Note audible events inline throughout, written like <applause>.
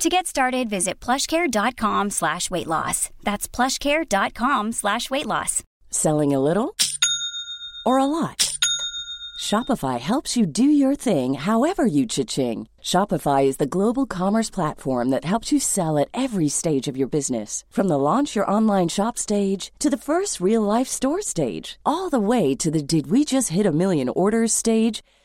To get started, visit plushcare.com slash weight loss. That's plushcare.com slash weight loss. Selling a little or a lot? Shopify helps you do your thing however you cha-ching. Shopify is the global commerce platform that helps you sell at every stage of your business. From the launch your online shop stage to the first real life store stage, all the way to the did we just hit a million orders stage.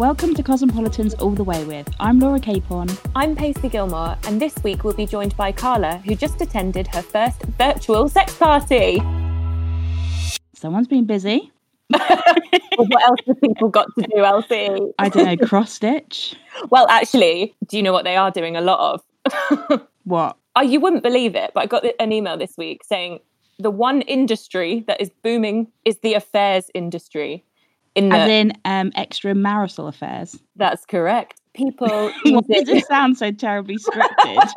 Welcome to Cosmopolitan's All the Way With. I'm Laura Capon. I'm Paisley Gilmore, and this week we'll be joined by Carla, who just attended her first virtual sex party. Someone's been busy. <laughs> well, what else have people got to do, Elsie? I don't know, cross stitch. Well, actually, do you know what they are doing a lot of? <laughs> what? Oh, you wouldn't believe it, but I got an email this week saying the one industry that is booming is the affairs industry. In the, As in um, extramarital affairs. That's correct. People. <laughs> Why does it sound so terribly scripted?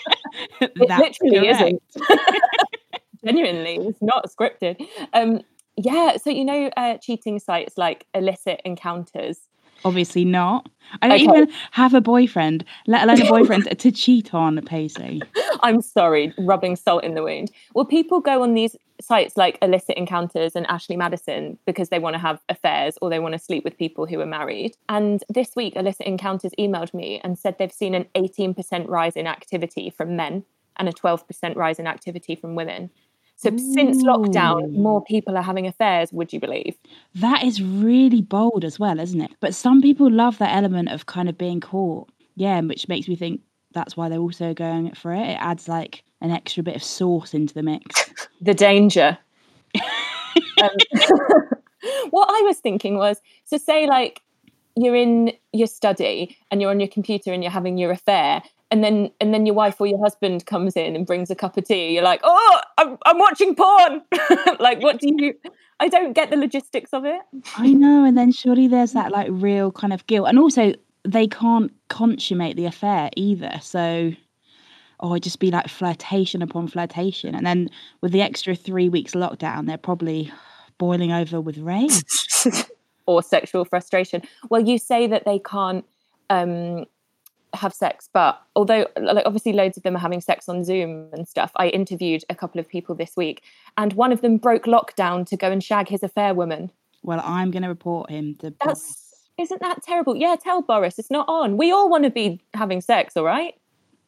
<laughs> it literally correct. isn't. <laughs> Genuinely, it's not scripted. Um, yeah, so you know, uh, cheating sites like illicit encounters. Obviously not. I don't okay. even have a boyfriend, let alone a boyfriend <laughs> to cheat on, Paisley. I'm sorry, rubbing salt in the wound. Well, people go on these sites like Illicit Encounters and Ashley Madison because they want to have affairs or they want to sleep with people who are married. And this week, Illicit Encounters emailed me and said they've seen an 18% rise in activity from men and a 12% rise in activity from women. So Ooh. since lockdown, more people are having affairs, would you believe? That is really bold as well, isn't it? But some people love that element of kind of being caught. Yeah, which makes me think that's why they're also going for it. It adds like an extra bit of sauce into the mix. <laughs> the danger. <laughs> um, <laughs> what I was thinking was so say like you're in your study and you're on your computer and you're having your affair and then and then your wife or your husband comes in and brings a cup of tea. You're like oh i'm, I'm watching porn. <laughs> Like what do you i don't get the logistics of it. I know and then surely there's that like real kind of guilt and also they can't consummate the affair either so oh it'd just be like flirtation upon flirtation and then with the extra three weeks lockdown they're probably boiling over with rage <laughs> or sexual frustration. Well you say that they can't um have sex but although like obviously loads of them are having sex on zoom and stuff i interviewed a couple of people this week and one of them broke lockdown to go and shag his affair woman. Well i'm going to report him to that's boris. isn't that terrible? Yeah tell boris it's not on. We all want to be having sex all right?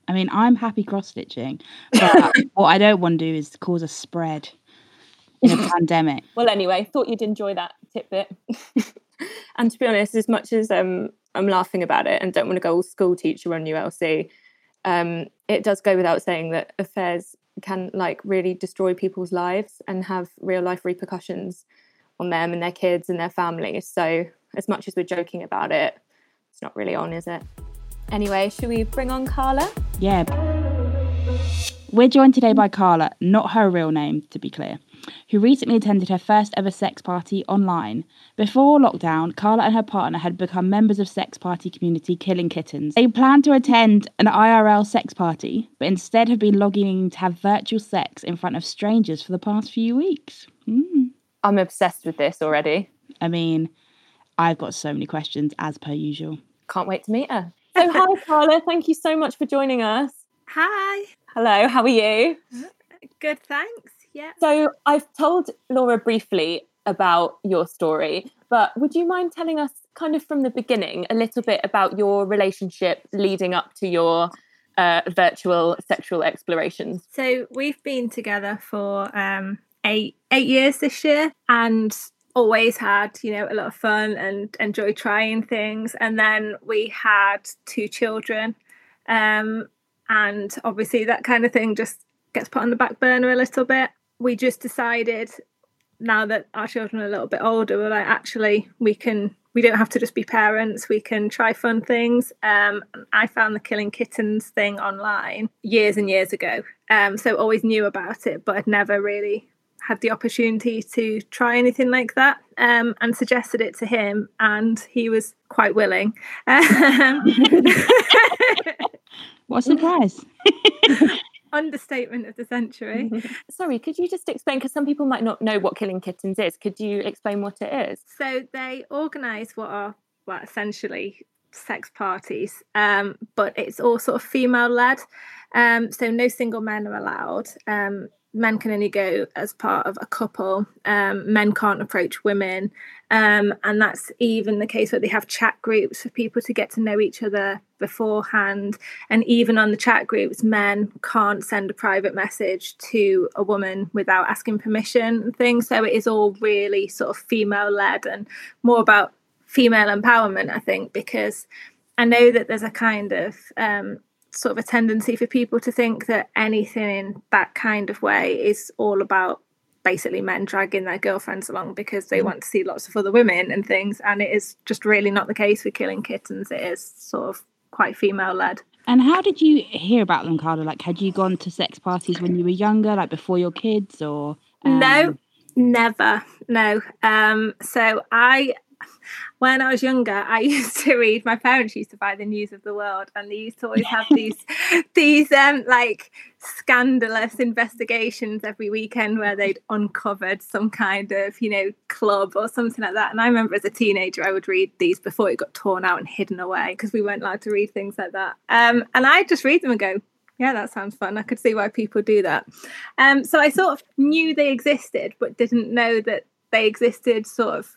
I mean i'm happy cross stitching but <laughs> what i don't want to do is cause a spread in a <laughs> pandemic. Well anyway thought you'd enjoy that tidbit <laughs> and to be honest as much as um I'm laughing about it and don't want to go all school teacher on ULC. Um, it does go without saying that affairs can like really destroy people's lives and have real life repercussions on them and their kids and their families. So as much as we're joking about it, it's not really on, is it? Anyway, should we bring on Carla? Yeah. We're joined today by Carla, not her real name, to be clear who recently attended her first ever sex party online. Before lockdown, Carla and her partner had become members of sex party community Killing Kittens. They planned to attend an IRL sex party, but instead have been logging in to have virtual sex in front of strangers for the past few weeks. Mm. I'm obsessed with this already. I mean, I've got so many questions as per usual. Can't wait to meet her. So, hi, Carla. Thank you so much for joining us. Hi. Hello, how are you? Good, thanks. Yeah. So I've told Laura briefly about your story, but would you mind telling us kind of from the beginning a little bit about your relationship leading up to your uh, virtual sexual explorations? So we've been together for um, eight eight years this year, and always had, you know, a lot of fun and enjoy trying things. And then we had two children. Um, and obviously that kind of thing just gets put on the back burner a little bit. We just decided now that our children are a little bit older, we're like, actually, we can we don't have to just be parents. We can try fun things. Um, i found the killing kittens thing online years and years ago. Um, so always knew about it but i'd never really had the opportunity to try anything like that um, and suggested it to him and he was quite willing. <laughs> Um, <laughs> what a surprise <laughs> understatement of the century. <laughs> Sorry, could you just explain? Because some people might not know what Killing Kittens is. Could you explain what it is? So they organise what are well essentially sex parties, um, but it's all sort of female led. Um, so no single men are allowed. Um, men can only go as part of a couple. Um, men can't approach women. Um, and that's even the case where they have chat groups for people to get to know each other beforehand. And even on the chat groups, men can't send a private message to a woman without asking permission and things. So it is all really sort of female led and more about female empowerment, I think, because I know that there's a kind of um, sort of a tendency for people to think that anything in that kind of way is all about basically men dragging their girlfriends along because they mm. want to see lots of other women and things. And it is just really not the case with killing kittens. It is sort of quite female led and how did you hear about them carla like had you gone to sex parties when you were younger like before your kids or um... no never no. Um so i <laughs> when I was younger, I <laughs> used to read. My parents used to buy the News of the World, and they used to always have <laughs> these these um like scandalous investigations every weekend where they'd uncovered some kind of you know club or something like that. And I remember as a teenager, I would read these before it got torn out and hidden away because we weren't allowed to read things like that. Um, and I just read them and go, yeah, that sounds fun. I could see why people do that. Um, so I sort of knew they existed, but didn't know that they existed sort of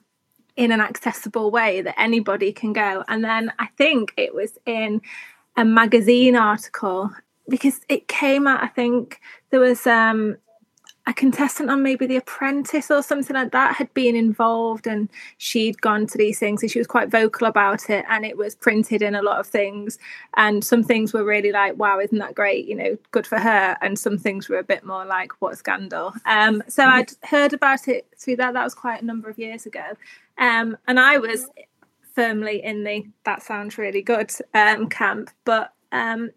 in an accessible way that anybody can go. And then I think it was in a magazine article because it came out, I think there was um, a contestant on maybe The Apprentice or something like that had been involved and she'd gone to these things and she was quite vocal about it and it was printed in a lot of things. And some things were really like wow isn't that great? You know good for her. And some things were a bit more like what scandal. Um so. I'd heard about it through that. That was quite a number of years ago um, and I was firmly in the that sounds really good um, camp, but um,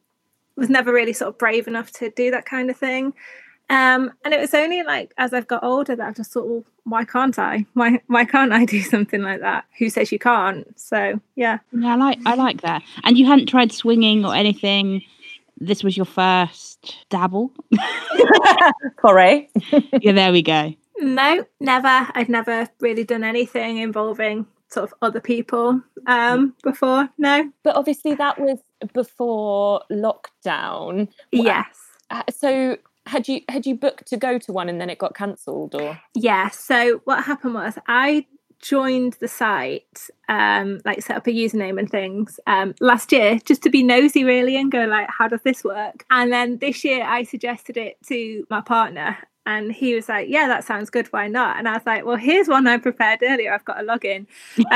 was never really sort of brave enough to do that kind of thing. Um, and it was only like as I've got older that I just thought, well, why can't I? Why why can't I <laughs> do something like that? Who says you can't? So yeah. Yeah, I like I like that. And you hadn't tried swinging or anything. This was your first dabble. <laughs> Correct. <laughs> yeah, there we go. No, never. I'd never really done anything involving sort of other people um, before. No. But obviously, that was before lockdown. Yes. Uh, so had you had you booked to go to one and then it got cancelled or yeah so what happened was i joined the site um like set up a username and things um last year just to be nosy really and go like how does this work and then this year i suggested it to my partner and he was like, Yeah, that sounds good. Why not? And I was like, Well, here's one I prepared earlier. I've got a login. <laughs>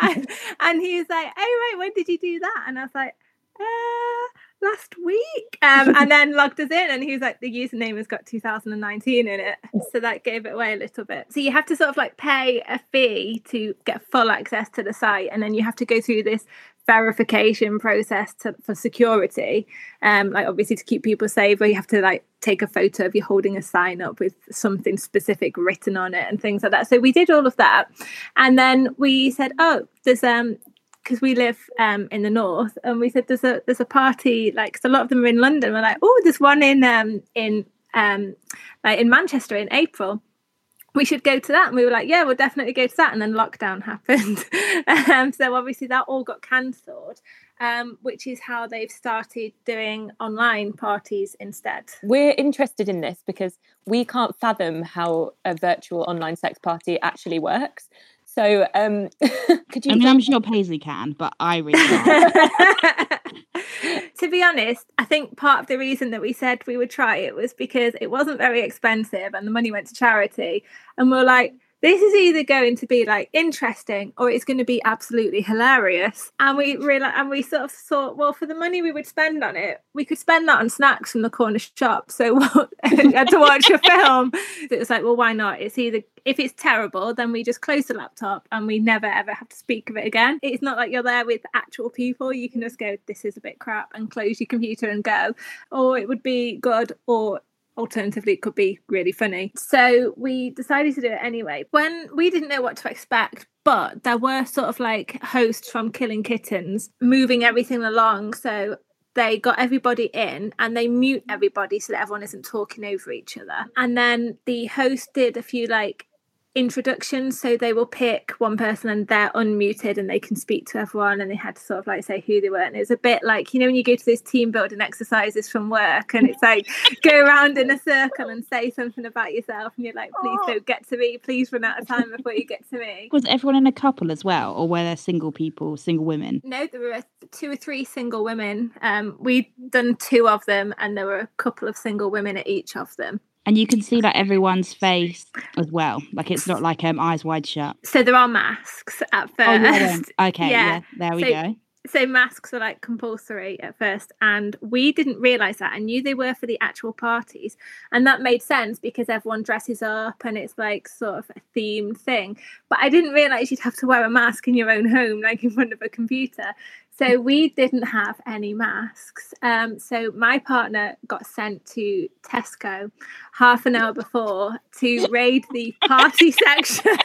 and, and he was like, Oh, right, when did you do that? And I was like, uh, last week. Um, and then logged us in, and he was like, The username has got 2019 in it. So that gave it away a little bit. So you have to sort of like pay a fee to get full access to the site, and then you have to go through this verification process to, for security. Um like obviously to keep people safe where you have to like take a photo of you holding a sign up with something specific written on it and things like that. So we did all of that. And then we said oh there's um because we live um in the north and we said there's a there's a party like cause a lot of them are in london. We're like oh there's one in um in um like in manchester in april we should go to that. And we were like, yeah, we'll definitely go to that. And then lockdown <laughs> happened. um, so obviously that all got cancelled, um, which is how they've started doing online parties instead. We're interested in this because we can't fathom how a virtual online sex party actually works. So, um, <laughs> could you? I mean, I'm <laughs> sure Paisley can, but I really can't. <laughs> to be honest, I think part of the reason that we said we would try it was because it wasn't very expensive and the money went to charity. And we're like, this is either going to be like interesting or it's going to be absolutely hilarious. And we really and we sort of thought, well, for the money we would spend on it, we could spend that on snacks from the corner shop. So <laughs> <laughs> had to watch a film. It was like, well, why not? It's either if it's terrible, then we just close the laptop and we never ever have to speak of it again. It's not like you're there with actual people. You can just go, this is a bit crap, and close your computer and go. Or it would be good or alternatively it could be really funny. So we decided to do it anyway. When we didn't know what to expect but there were sort of like hosts from killing kittens moving everything along. So they got everybody in and they mute everybody so that everyone isn't talking over each other. And then the host did a few like introductions so they will pick one person and they're unmuted and they can speak to everyone. And they had to sort of like say who they were. And it's a bit like you know when you go to those team building exercises from work and it's like go around in a circle and say something about yourself and you're like please oh. don't get to me. Please run out of time before you get to me. <laughs> Was everyone in a couple as well or were there single people single women? No there were two or three single women. Um we'd done two of them and there were a couple of single women at each of them and you can see like everyone's face as well. Like it's not like um eyes wide shut. So there are masks at first. Oh, <laughs> yeah, okay, yeah. yeah. there we so, go. So masks are like compulsory at first, and we didn't realize that. I knew they were for the actual parties, and that made sense because everyone dresses up and it's like sort of a themed thing. But I didn't realize you'd have to wear a mask in your own home, like in front of a computer. So we didn't have any masks. Um, so my partner got sent to Tesco half an hour before to raid the party <laughs> section.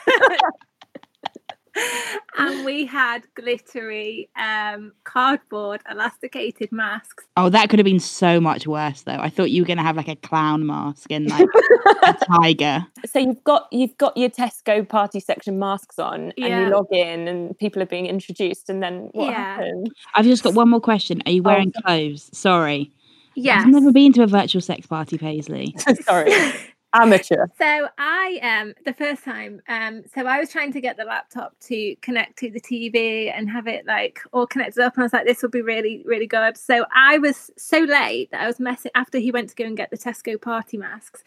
<laughs> and we had glittery um, cardboard elasticated masks. Oh, that could have been so much worse though. I thought you were gonna have like a clown mask and like a <laughs> tiger. So you've got you've got your Tesco party section masks on yeah. and you log in and people are being introduced and then what yeah. happens? I've just got one more question. Are you oh, wearing oh. clothes? Sorry. Yeah. I've never been to a virtual sex party, Paisley. <laughs> Sorry amateur. So I um the first time um so I was trying to get the laptop to connect to the TV and have it like all connected up and I was like this will be really really good. So I was so late that I was messing after he went to go and get the Tesco party masks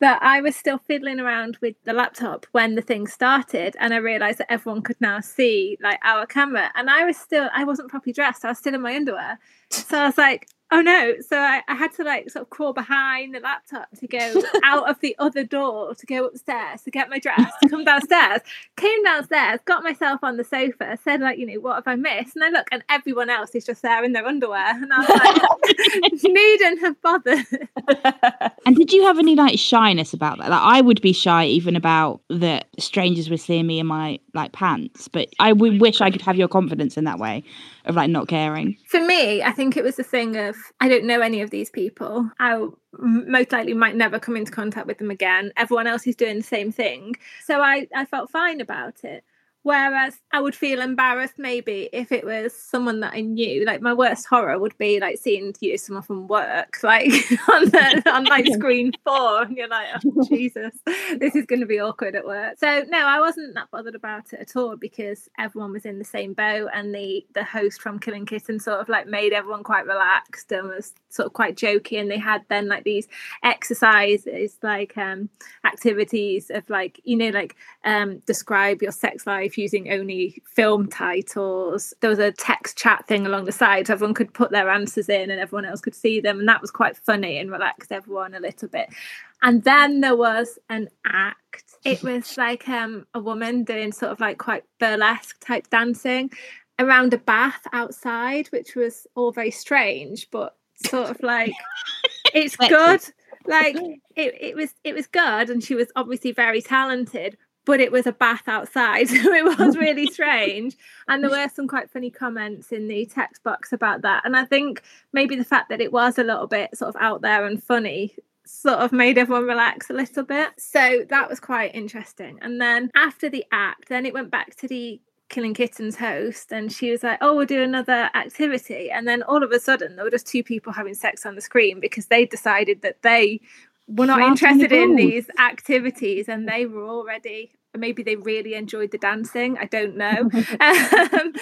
that I was still fiddling around with the laptop when the thing started and I realized that everyone could now see like our camera and I was still I wasn't properly dressed. I was still in my underwear. So I was like Oh no! So I, I, had to like sort of crawl behind the laptop to go <laughs> out of the other door to go upstairs to get my dress to come downstairs. Came downstairs, got myself on the sofa, said like, you know, what have I missed? And I look, and everyone else is just there in their underwear, and I was like, <laughs> needn't have bothered. <laughs> and did you have any like shyness about that? Like, I would be shy even about that strangers were seeing me in my like pants, but I wish I could have your confidence in that way of like not caring. For me, I think it was the thing of I don't know any of these people. I most likely might never come into contact with them again. Everyone else is doing the same thing. So I, I felt fine about it. Whereas I would feel embarrassed maybe if it was someone that I knew. Like my worst horror would be like seeing you know someone from work like <laughs> on the on like screen four, and you're like, oh <laughs> Jesus, this is going to be awkward at work. So no, I wasn't that bothered about it at all because everyone was in the same boat, and the the host from Killing Kitten sort of like made everyone quite relaxed and was sort of quite jokey. And they had then like these exercises, like um activities of like you know like um describe your sex life life using only film titles. There was a text chat thing along the side, so everyone could put their answers in and everyone else could see them. And that was quite funny and relaxed everyone a little bit. And then there was an act. It was <laughs> like um, a woman doing sort of like quite burlesque type dancing around a bath outside, which was all very strange, but sort of like <laughs> it's good <laughs> like it, it was it was good and she was obviously very talented but it was a bath outside. <laughs> So it was <laughs> really strange. And there were some quite funny comments in the text box about that. And I think maybe the fact that it was a little bit sort of out there and funny sort of made everyone relax a little bit. So that was quite interesting. And then after the act, then it went back to the Killing Kittens host and she was like, Oh, we'll do another activity. And then all of a sudden there were just two people having sex on the screen because they decided that they were not interested in these activities and they were already maybe they really enjoyed the dancing. I don't know, <laughs> um,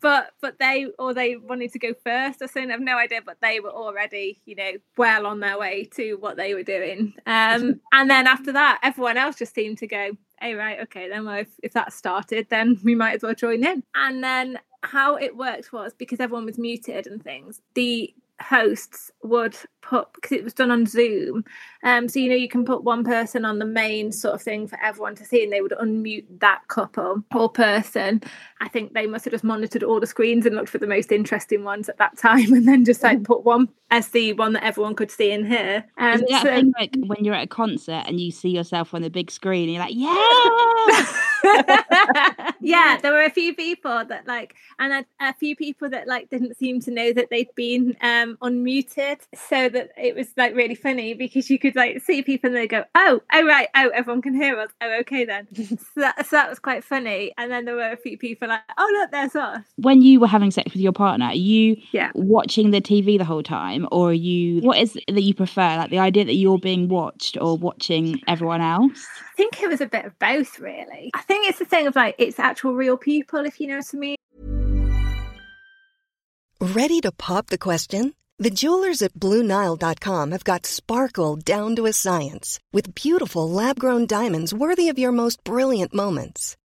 but but they or they wanted to go first or something. I have no idea, but they were already you know well on their way to what they were doing. Um, and then after that, everyone else just seemed to go, "Hey, right, okay, then well, if, if that started, then we might as well join in." And then how it worked was because everyone was muted and things. The hosts would put because it was done on Zoom. Um, so you know you can put one person on the main sort of thing for everyone to see, and they would unmute that couple or person. I think they must have just monitored all the screens and looked for the most interesting ones at that <laughs> time, and then just like put one as the one that everyone could see and hear. Um, Is it that so- thing like when you're at a concert and you see yourself on the big screen and you're like, yeah. <laughs> yeah, <laughs> there were a few people that like, and a, a few people that like didn't seem to know that they'd been um unmuted, so that it was like really funny because you could like see people and they go, oh, oh right, oh everyone can hear us, oh okay then. <laughs> so, that, so that was quite funny, and then there were a few people like, oh look, there's us. when you were having sex with your partner, are you Yeah. watching the TV the whole time, or are you? What is it that you prefer? Like the idea that you're being watched or watching everyone else? I think it was a bit of both, really. I think it's the thing of like it's actual real people, if you know what I mean. Ready to pop the question? The jewelers at BlueNile.com have got sparkle down to a science with beautiful lab grown diamonds worthy of your most brilliant moments.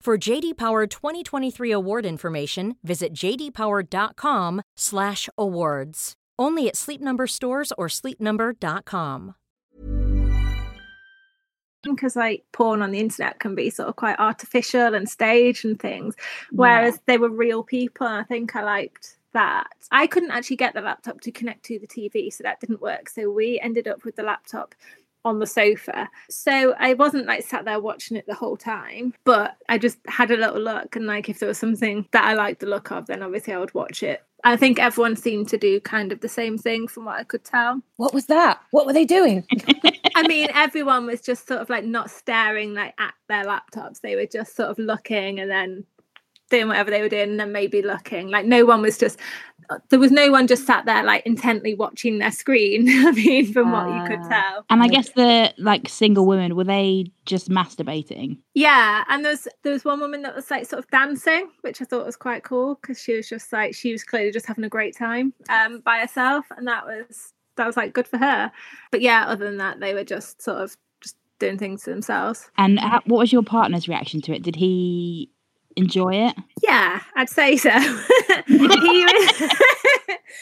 For JD Power 2023 award information, visit jdpower.com/awards. Only at Sleep Number stores or sleepnumber.com. because like porn on the internet can be sort of quite artificial and staged and things whereas they were real people and i think i liked that i couldn't actually get the laptop to connect to the tv so that didn't work so we ended up with the laptop on the sofa so i wasn't like sat there watching it the whole time but i just had a little look and like if there was something that i liked the look of then obviously i would watch it i think everyone seemed to do kind of the same thing from what i could tell What was that? What were they doing? <laughs> I mean, everyone was just sort of like not staring like at their laptops. They were just sort of looking and then doing whatever they were doing and then maybe looking. Like no one was just there was no one just sat there like intently watching their screen. <laughs> I mean, from what you could Ah. tell. And I guess the like single women were they just masturbating? Yeah, and there's there was one woman that was like sort of dancing, which I thought was quite cool because she was just like she was clearly just having a great time um by herself, and that was that was like good for her. But yeah, other than that, they were just sort of just doing things to themselves. And how, what was your partner's reaction to it? Did he enjoy it? Yeah, I'd say so. <laughs> he was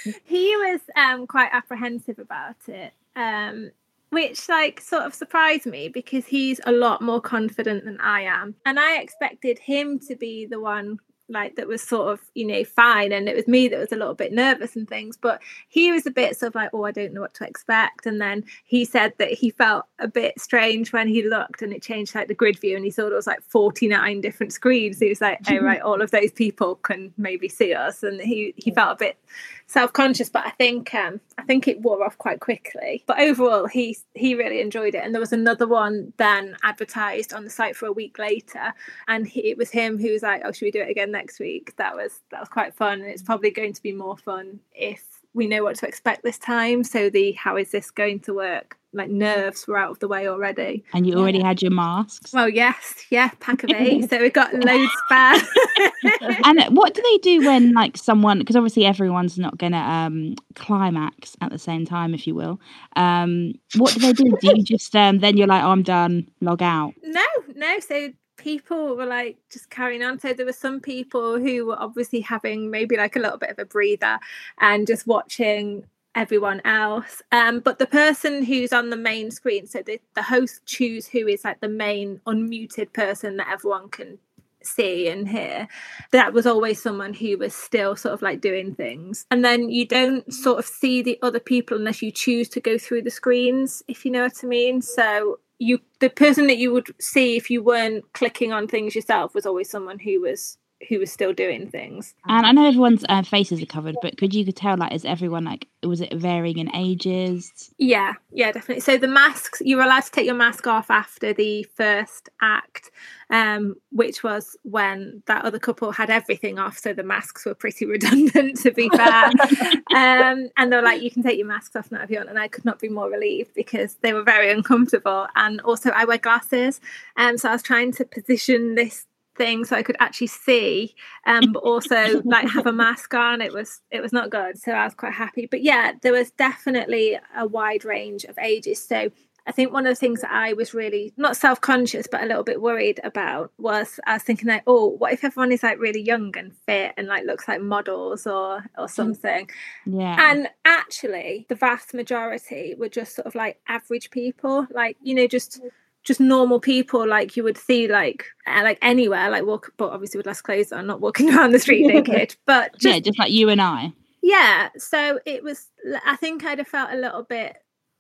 <laughs> he was um quite apprehensive about it. Um which like sort of surprised me because he's a lot more confident than I am. And I expected him to be the one like that was sort of, you know, fine and it was me that was a little bit nervous and things, but he was a bit sort of like, oh, I don't know what to expect. And then he said that he felt a bit strange when he looked and it changed like the grid view and he thought it was like 49 different screens. He was like, oh right, all of those people can maybe see us. And he he felt a bit self-conscious, but I think um I think it wore off quite quickly. But overall he he really enjoyed it. And there was another one then advertised on the site for a week later. And he, it was him who was like, Oh, should we do it again next week? That was that was quite fun. And it's probably going to be more fun if we know what to expect this time. So the how is this going to work? Like nerves were out of the way already. And you already had your masks. Well, yes, yeah, pack of eight. <laughs> so we've got loads spare. <laughs> and what do they do when like someone because obviously everyone's not gonna um climax at the same time if you will um what do they do do you <laughs> just um then you're like oh, i'm done log out no no so people were like just carrying on. So there were some people who were obviously having maybe like a little bit of a breather and just watching everyone else. Um, but the person who's on the main screen, so the, the host choose who is like the main unmuted person that everyone can see and hear that was always someone who was still sort of like doing things and then you don't sort of see the other people unless you choose to go through the screens if you know what i mean so you the person that you would see if you weren't clicking on things yourself was always someone who was who was still doing things. And I know everyone's uh, faces are covered, but could you could tell like is everyone like was it varying in ages? Yeah, yeah, definitely. So the masks you were allowed to take your mask off after the first act, um, which was when that other couple had everything off, so the masks were pretty <laughs> redundant to be fair. <laughs> um, and they were like, "You can take your masks off now if you want," and I could not be more relieved because they were very uncomfortable. And also, I wear glasses, um, so I was trying to position this thing so I could actually see um but also <laughs> like have a mask on it was it was not good so I was quite happy. But yeah there was definitely a wide range of ages so I think one of the things that I was really not self-conscious but a little bit worried about was I was thinking like oh what if everyone is like really young and fit and like looks like models or or mm. something? Yeah. And actually the vast majority were just sort of like average people like you know just just normal people like you would see like like anywhere like walk but obviously with less clothes on not walking <laughs> around the street <laughs> naked but just, yeah just like you and i. Yeah so it was i think i'd have felt a little bit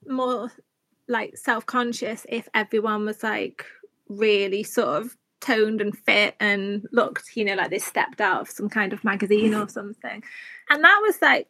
more like self-conscious if everyone was like really sort of toned and fit and looked you know like they stepped out of some kind of magazine or <laughs> something. And that was like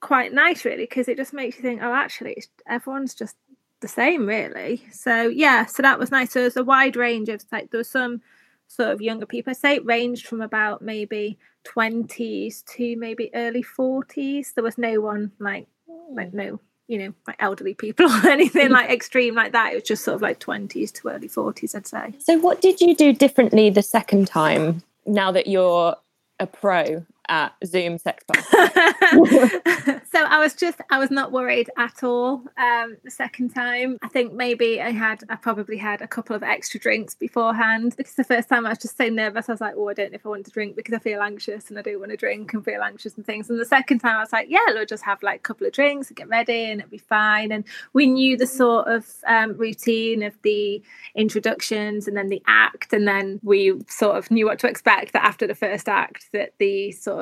quite nice really because it just makes you think oh actually everyone's just the same really. So yeah so that was nice. So there's a wide range of like there some sort of younger people. I say it ranged from about maybe 20s to maybe early 40s there was no one like like no you know like elderly people <laughs> or anything like extreme like that. It was just sort of like 20s to early 40s i'd say. So what did you do differently the second time now that you're a pro at Zoom sex <laughs> party? <laughs> so I was just I was not worried at all um, the second time. I think maybe I had I probably had a couple of extra drinks beforehand because the first time I was just so nervous. I was like, oh, I don't know if I want to drink because I feel anxious and I don't want to drink and feel anxious and things. And the second time I was like, yeah, we'll just have like a couple of drinks and get ready and it'll be fine. And we knew the sort of um, routine of the introductions and then the act, and then we sort of knew what to expect. That after the first act, that the sort of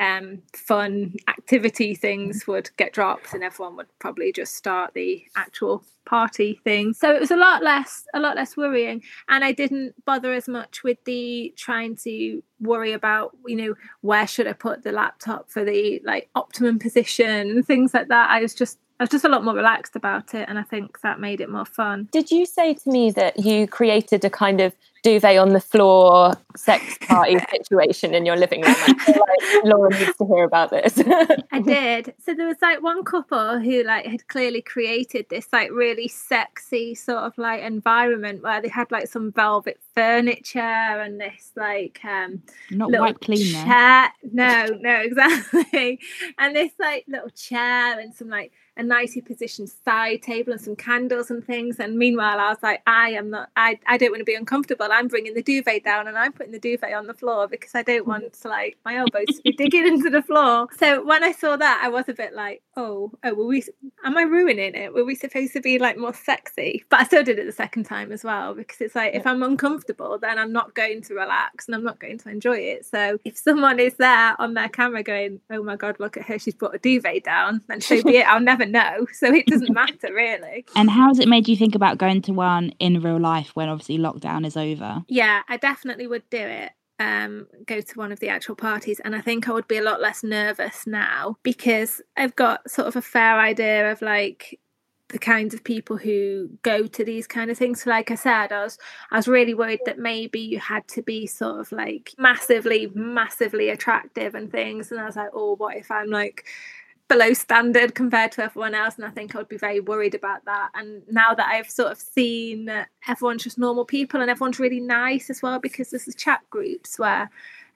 um, fun activity things would get dropped and everyone would probably just start the actual party thing. So it was a lot less a lot less worrying. And i didn't bother as much with the trying to worry about you know where should i put the laptop for the like optimum position and things like that. I was just I was just a lot more relaxed about it, and I think that made it more fun. Did you say to me that you created a kind of duvet on the floor sex party <laughs> situation in your living room. I feel like Laura needs to hear about this. I did. So there was like one couple who like had clearly created this like really sexy sort of like environment where they had like some velvet furniture and this like um not white clean chair. No, no, <laughs> exactly. and this like little chair and some like a nicely positioned side table and some candles and things. And meanwhile, I was like, I am not, I, I don't want to be uncomfortable. I'm bringing the duvet down and I'm putting the duvet on the floor because I don't want <laughs> to like my elbows to be digging into the floor. So when I saw that, I was a bit like, oh, oh, were we, am I ruining it? Were we supposed to be like more sexy? But I still did it the second time as well because it's like, if I'm uncomfortable, then I'm not going to relax and I'm not going to enjoy it. So if someone is there on their camera going, oh my God, look at her, she's brought a duvet down, then so be it. I'll never know. <laughs> So it doesn't <laughs> matter really. And how has it made you think about going to one in real life when obviously lockdown is over? Yeah, I definitely would do it. Um, go to one of the actual parties, and I think I would be a lot less nervous now because I've got sort of a fair idea of like the kinds of people who go to these kind of things. So like I said, I was I was really worried that maybe you had to be sort of like massively, massively attractive and things. And I was like, oh, what if I'm like below standard compared to everyone else and i think i would be very worried about that. And now that i've sort of seen everyone's just normal people and everyone's really nice as well because there's the chat groups where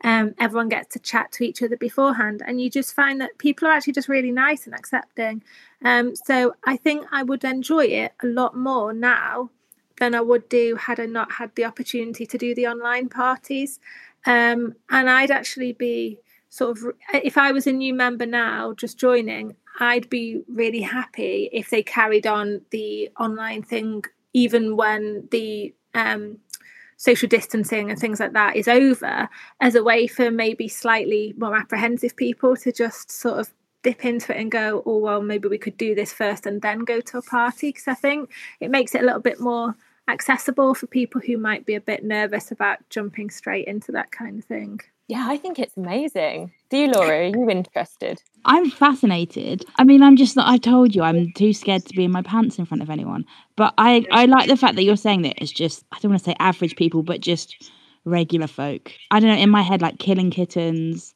um, everyone gets to chat to each other beforehand and you just find that people are actually just really nice and accepting. Um, so i think i would enjoy it a lot more now than i would do had i not had the opportunity to do the online parties. Um, and i'd actually be sort of if I was a new member now just joining, I'd be really happy if they carried on the online thing even when the um, social distancing and things like that is over as a way for maybe slightly more apprehensive people to just sort of dip into it and go oh well maybe we could do this first and then go to a party because i think it makes it a little bit more accessible for people who might be a bit nervous about jumping straight into that kind of thing yeah, I think it's amazing. Do you, Laura? Are you interested? I'm fascinated. I mean, I'm just not, I told you I'm too scared to be in my pants in front of anyone. But I I like the fact that you're saying that it's just I don't want to say average people, but just regular folk. I don't know. In my head, like killing kittens,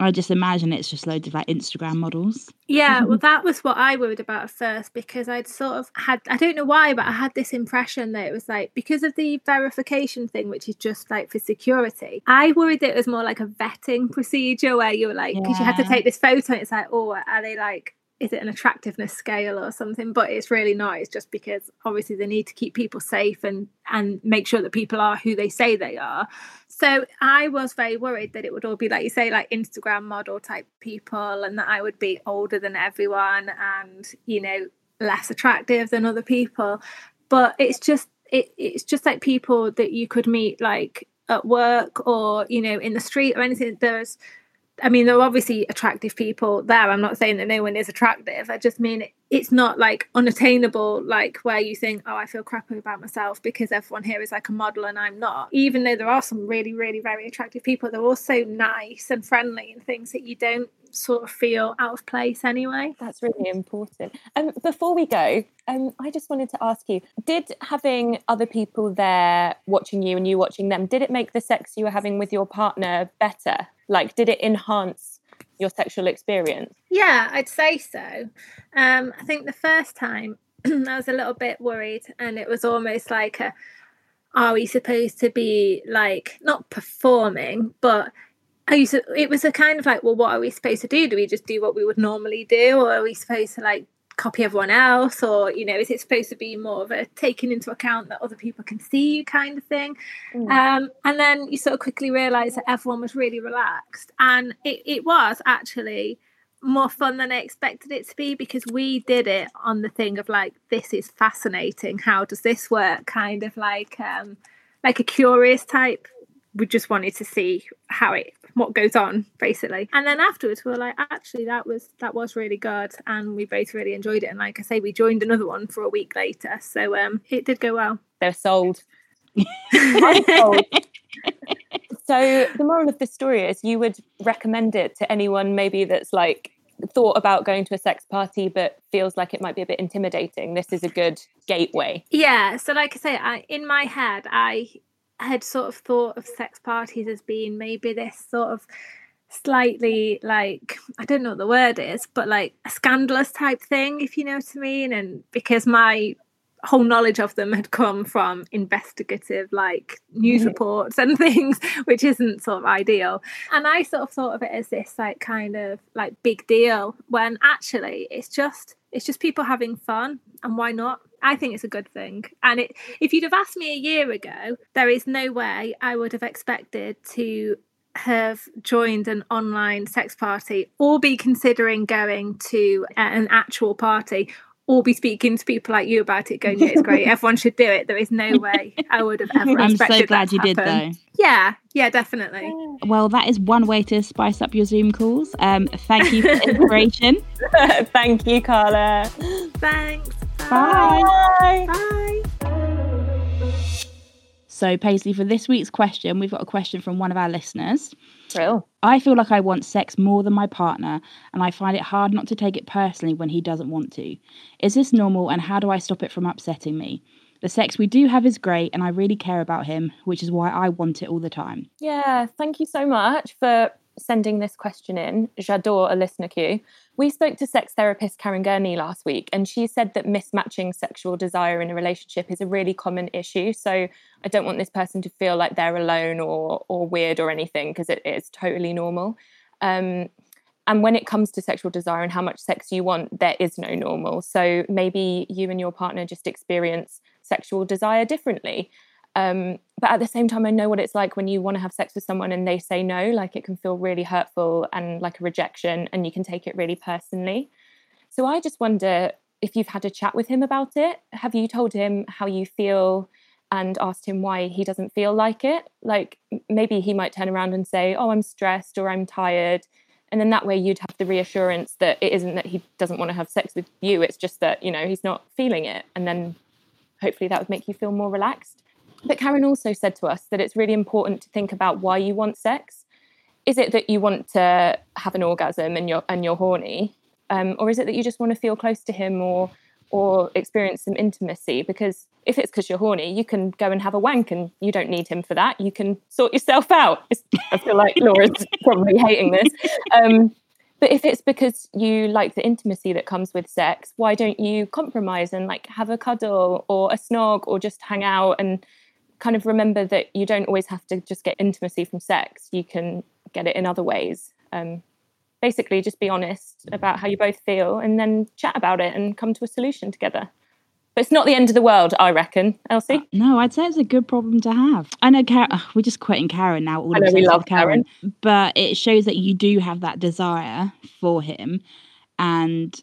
I just imagine it's just loads of like Instagram models. Yeah, <laughs> well, that was what I worried about at first because I'd sort of had, I don't know why, but I had this impression that it was like, because of the verification thing, which is just like for security, I worried that it was more like a vetting procedure where you were like, because yeah. you had to take this photo, and it's like, oh, are they like, is it an attractiveness scale or something? But it's really not it's just because obviously they need to keep people safe and and make sure that people are who they say they are. So i was very worried that it would all be like you say like instagram model type people and that i would be older than everyone and you know less attractive than other people. But it's just it, it's just like people that you could meet like at work or you know in the street or anything. There's I mean, there are obviously attractive people there. I'm not saying that no one is attractive. I just mean it's not like unattainable, like where you think, oh, I feel crappy about myself because everyone here is like a model and I'm not. Even though there are some really, really very attractive people, they're also nice and friendly and things that you don't sort of feel out of place anyway. That's really important. Um, before we go, um, I just wanted to ask you: Did having other people there watching you and you watching them, did it make the sex you were having with your partner better? Like, did it enhance your sexual experience? Yeah, I'd say so. Um, I think the first time <clears throat> I was a little bit worried, and it was almost like a, are we supposed to be like not performing, but I used to, it was a kind of like, well, what are we supposed to do? Do we just do what we would normally do, or are we supposed to like copy everyone else, or you know, is it supposed to be more of a taking into account that other people can see you kind of thing? Mm. Um, and then you sort of quickly realise that everyone was really relaxed, and it, it was actually more fun than I expected it to be because we did it on the thing of like, this is fascinating. How does this work? Kind of like um, like a curious type we just wanted to see how it what goes on basically. And then afterwards we were like actually that was that was really good. And we both really enjoyed it. And like i say we joined another one for a week later. So um it did go well. They're sold. <laughs> <laughs> So the moral of this story is you would recommend it to anyone maybe that's like thought about going to a sex party but feels like it might be a bit intimidating. This is a good gateway. Yeah. So like i say I, in my head i had sort of thought of sex parties as being maybe this sort of slightly like I don't know what the word is, but like a scandalous type thing, if you know what I mean. And because my whole knowledge of them had come from investigative like news reports and <laughs> things which isn't sort of ideal. And i sort of thought of it as this like kind of like big deal when actually it's just it's just people having fun and why not I think it's a good thing. And it, if you'd have asked me a year ago, there is no way I would have expected to have joined an online sex party or be considering going to an actual party or be speaking to people like you about it going yeah it's great. <laughs> Everyone should do it. There is no way i would have ever <laughs> i'm so glad you did though. Yeah yeah definitely. Well that is one way to spice up your zoom calls. Um thank you for the inspiration. <laughs> Thank you carla. Thanks Bye. Bye. So, Paisley, for this week's question, we've got a question from one of our listeners. Real. I feel like I want sex more than my partner, and I find it hard not to take it personally when he doesn't want to. Is this normal, and how do I stop it from upsetting me? The sex we do have is great, and I really care about him, which is why I want it all the time. Yeah, thank you so much for sending this question in. J'adore a listener queue. We spoke to sex therapist Karen Gurney last week, and she said that mismatching sexual desire in a relationship is a really common issue. So I don't want this person to feel like they're alone or or weird or anything because it is totally normal. Um, and when it comes to sexual desire and how much sex you want, there is no normal. So maybe you and your partner just experience sexual desire differently. Um, but at the same time, I know what it's like when you want to have sex with someone and they say no. Like it can feel really hurtful and like a rejection, and you can take it really personally. So I just wonder if you've had a chat with him about it. Have you told him how you feel and asked him why he doesn't feel like it? Like maybe he might turn around and say, Oh, I'm stressed or I'm tired. And then that way you'd have the reassurance that it isn't that he doesn't want to have sex with you. It's just that, you know, he's not feeling it. And then hopefully that would make you feel more relaxed. But Karen also said to us that it's really important to think about why you want sex. Is it that you want to have an orgasm and you're and you're horny, um, or is it that you just want to feel close to him or or experience some intimacy? Because if it's because you're horny, you can go and have a wank, and you don't need him for that. You can sort yourself out. It's, I feel like Laura's <laughs> probably hating this. Um, but if it's because you like the intimacy that comes with sex, why don't you compromise and like have a cuddle or a snog or just hang out and kind of remember that you don't always have to just get intimacy from sex. You can get it in other ways. Um, basically, just be honest about how you both feel and then chat about it and come to a solution together. But it's not the end of the world, I reckon, Elsie. Uh, no, I'd say it's a good problem to have. I know Karen, we're just quoting Karen now. All I know we love Karen. Karen. But it shows that you do have that desire for him. And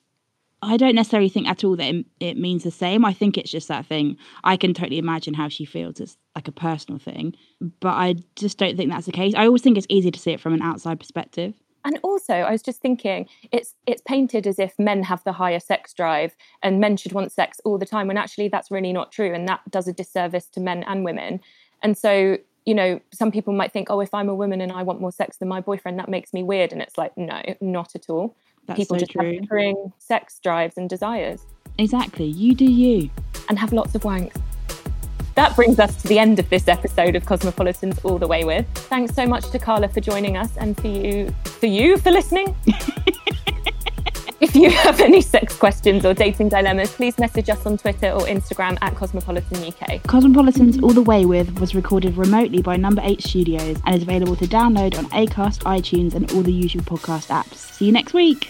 I don't necessarily think at all that it, it, means the same. I think it's just that thing. I can totally imagine how she feels. It's like a personal thing, but I just don't think that's the case. I always think it's easy to see it from an outside perspective. And also, I was just thinking, it's it's painted as if men have the higher sex drive and men should want sex all the time, when actually that's really not true, and that does a disservice to men and women. And so, you know, some people might think, oh, if I'm a woman and I want more sex than my boyfriend, that makes me weird. And it's like, no, not at all. That's people so just true. have differing sex drives and desires. Exactly. You do you. And have lots of wanks. That brings us to the end of this episode of Cosmopolitans All the Way With. Thanks so much to Carla for joining us and for you for you for listening. <laughs> if you have any sex questions or dating dilemmas, please message us on Twitter or Instagram at Cosmopolitan UK. Cosmopolitans All the Way With was recorded remotely by Number 8 Studios and is available to download on Acast, iTunes, and all the usual podcast apps. See you next week.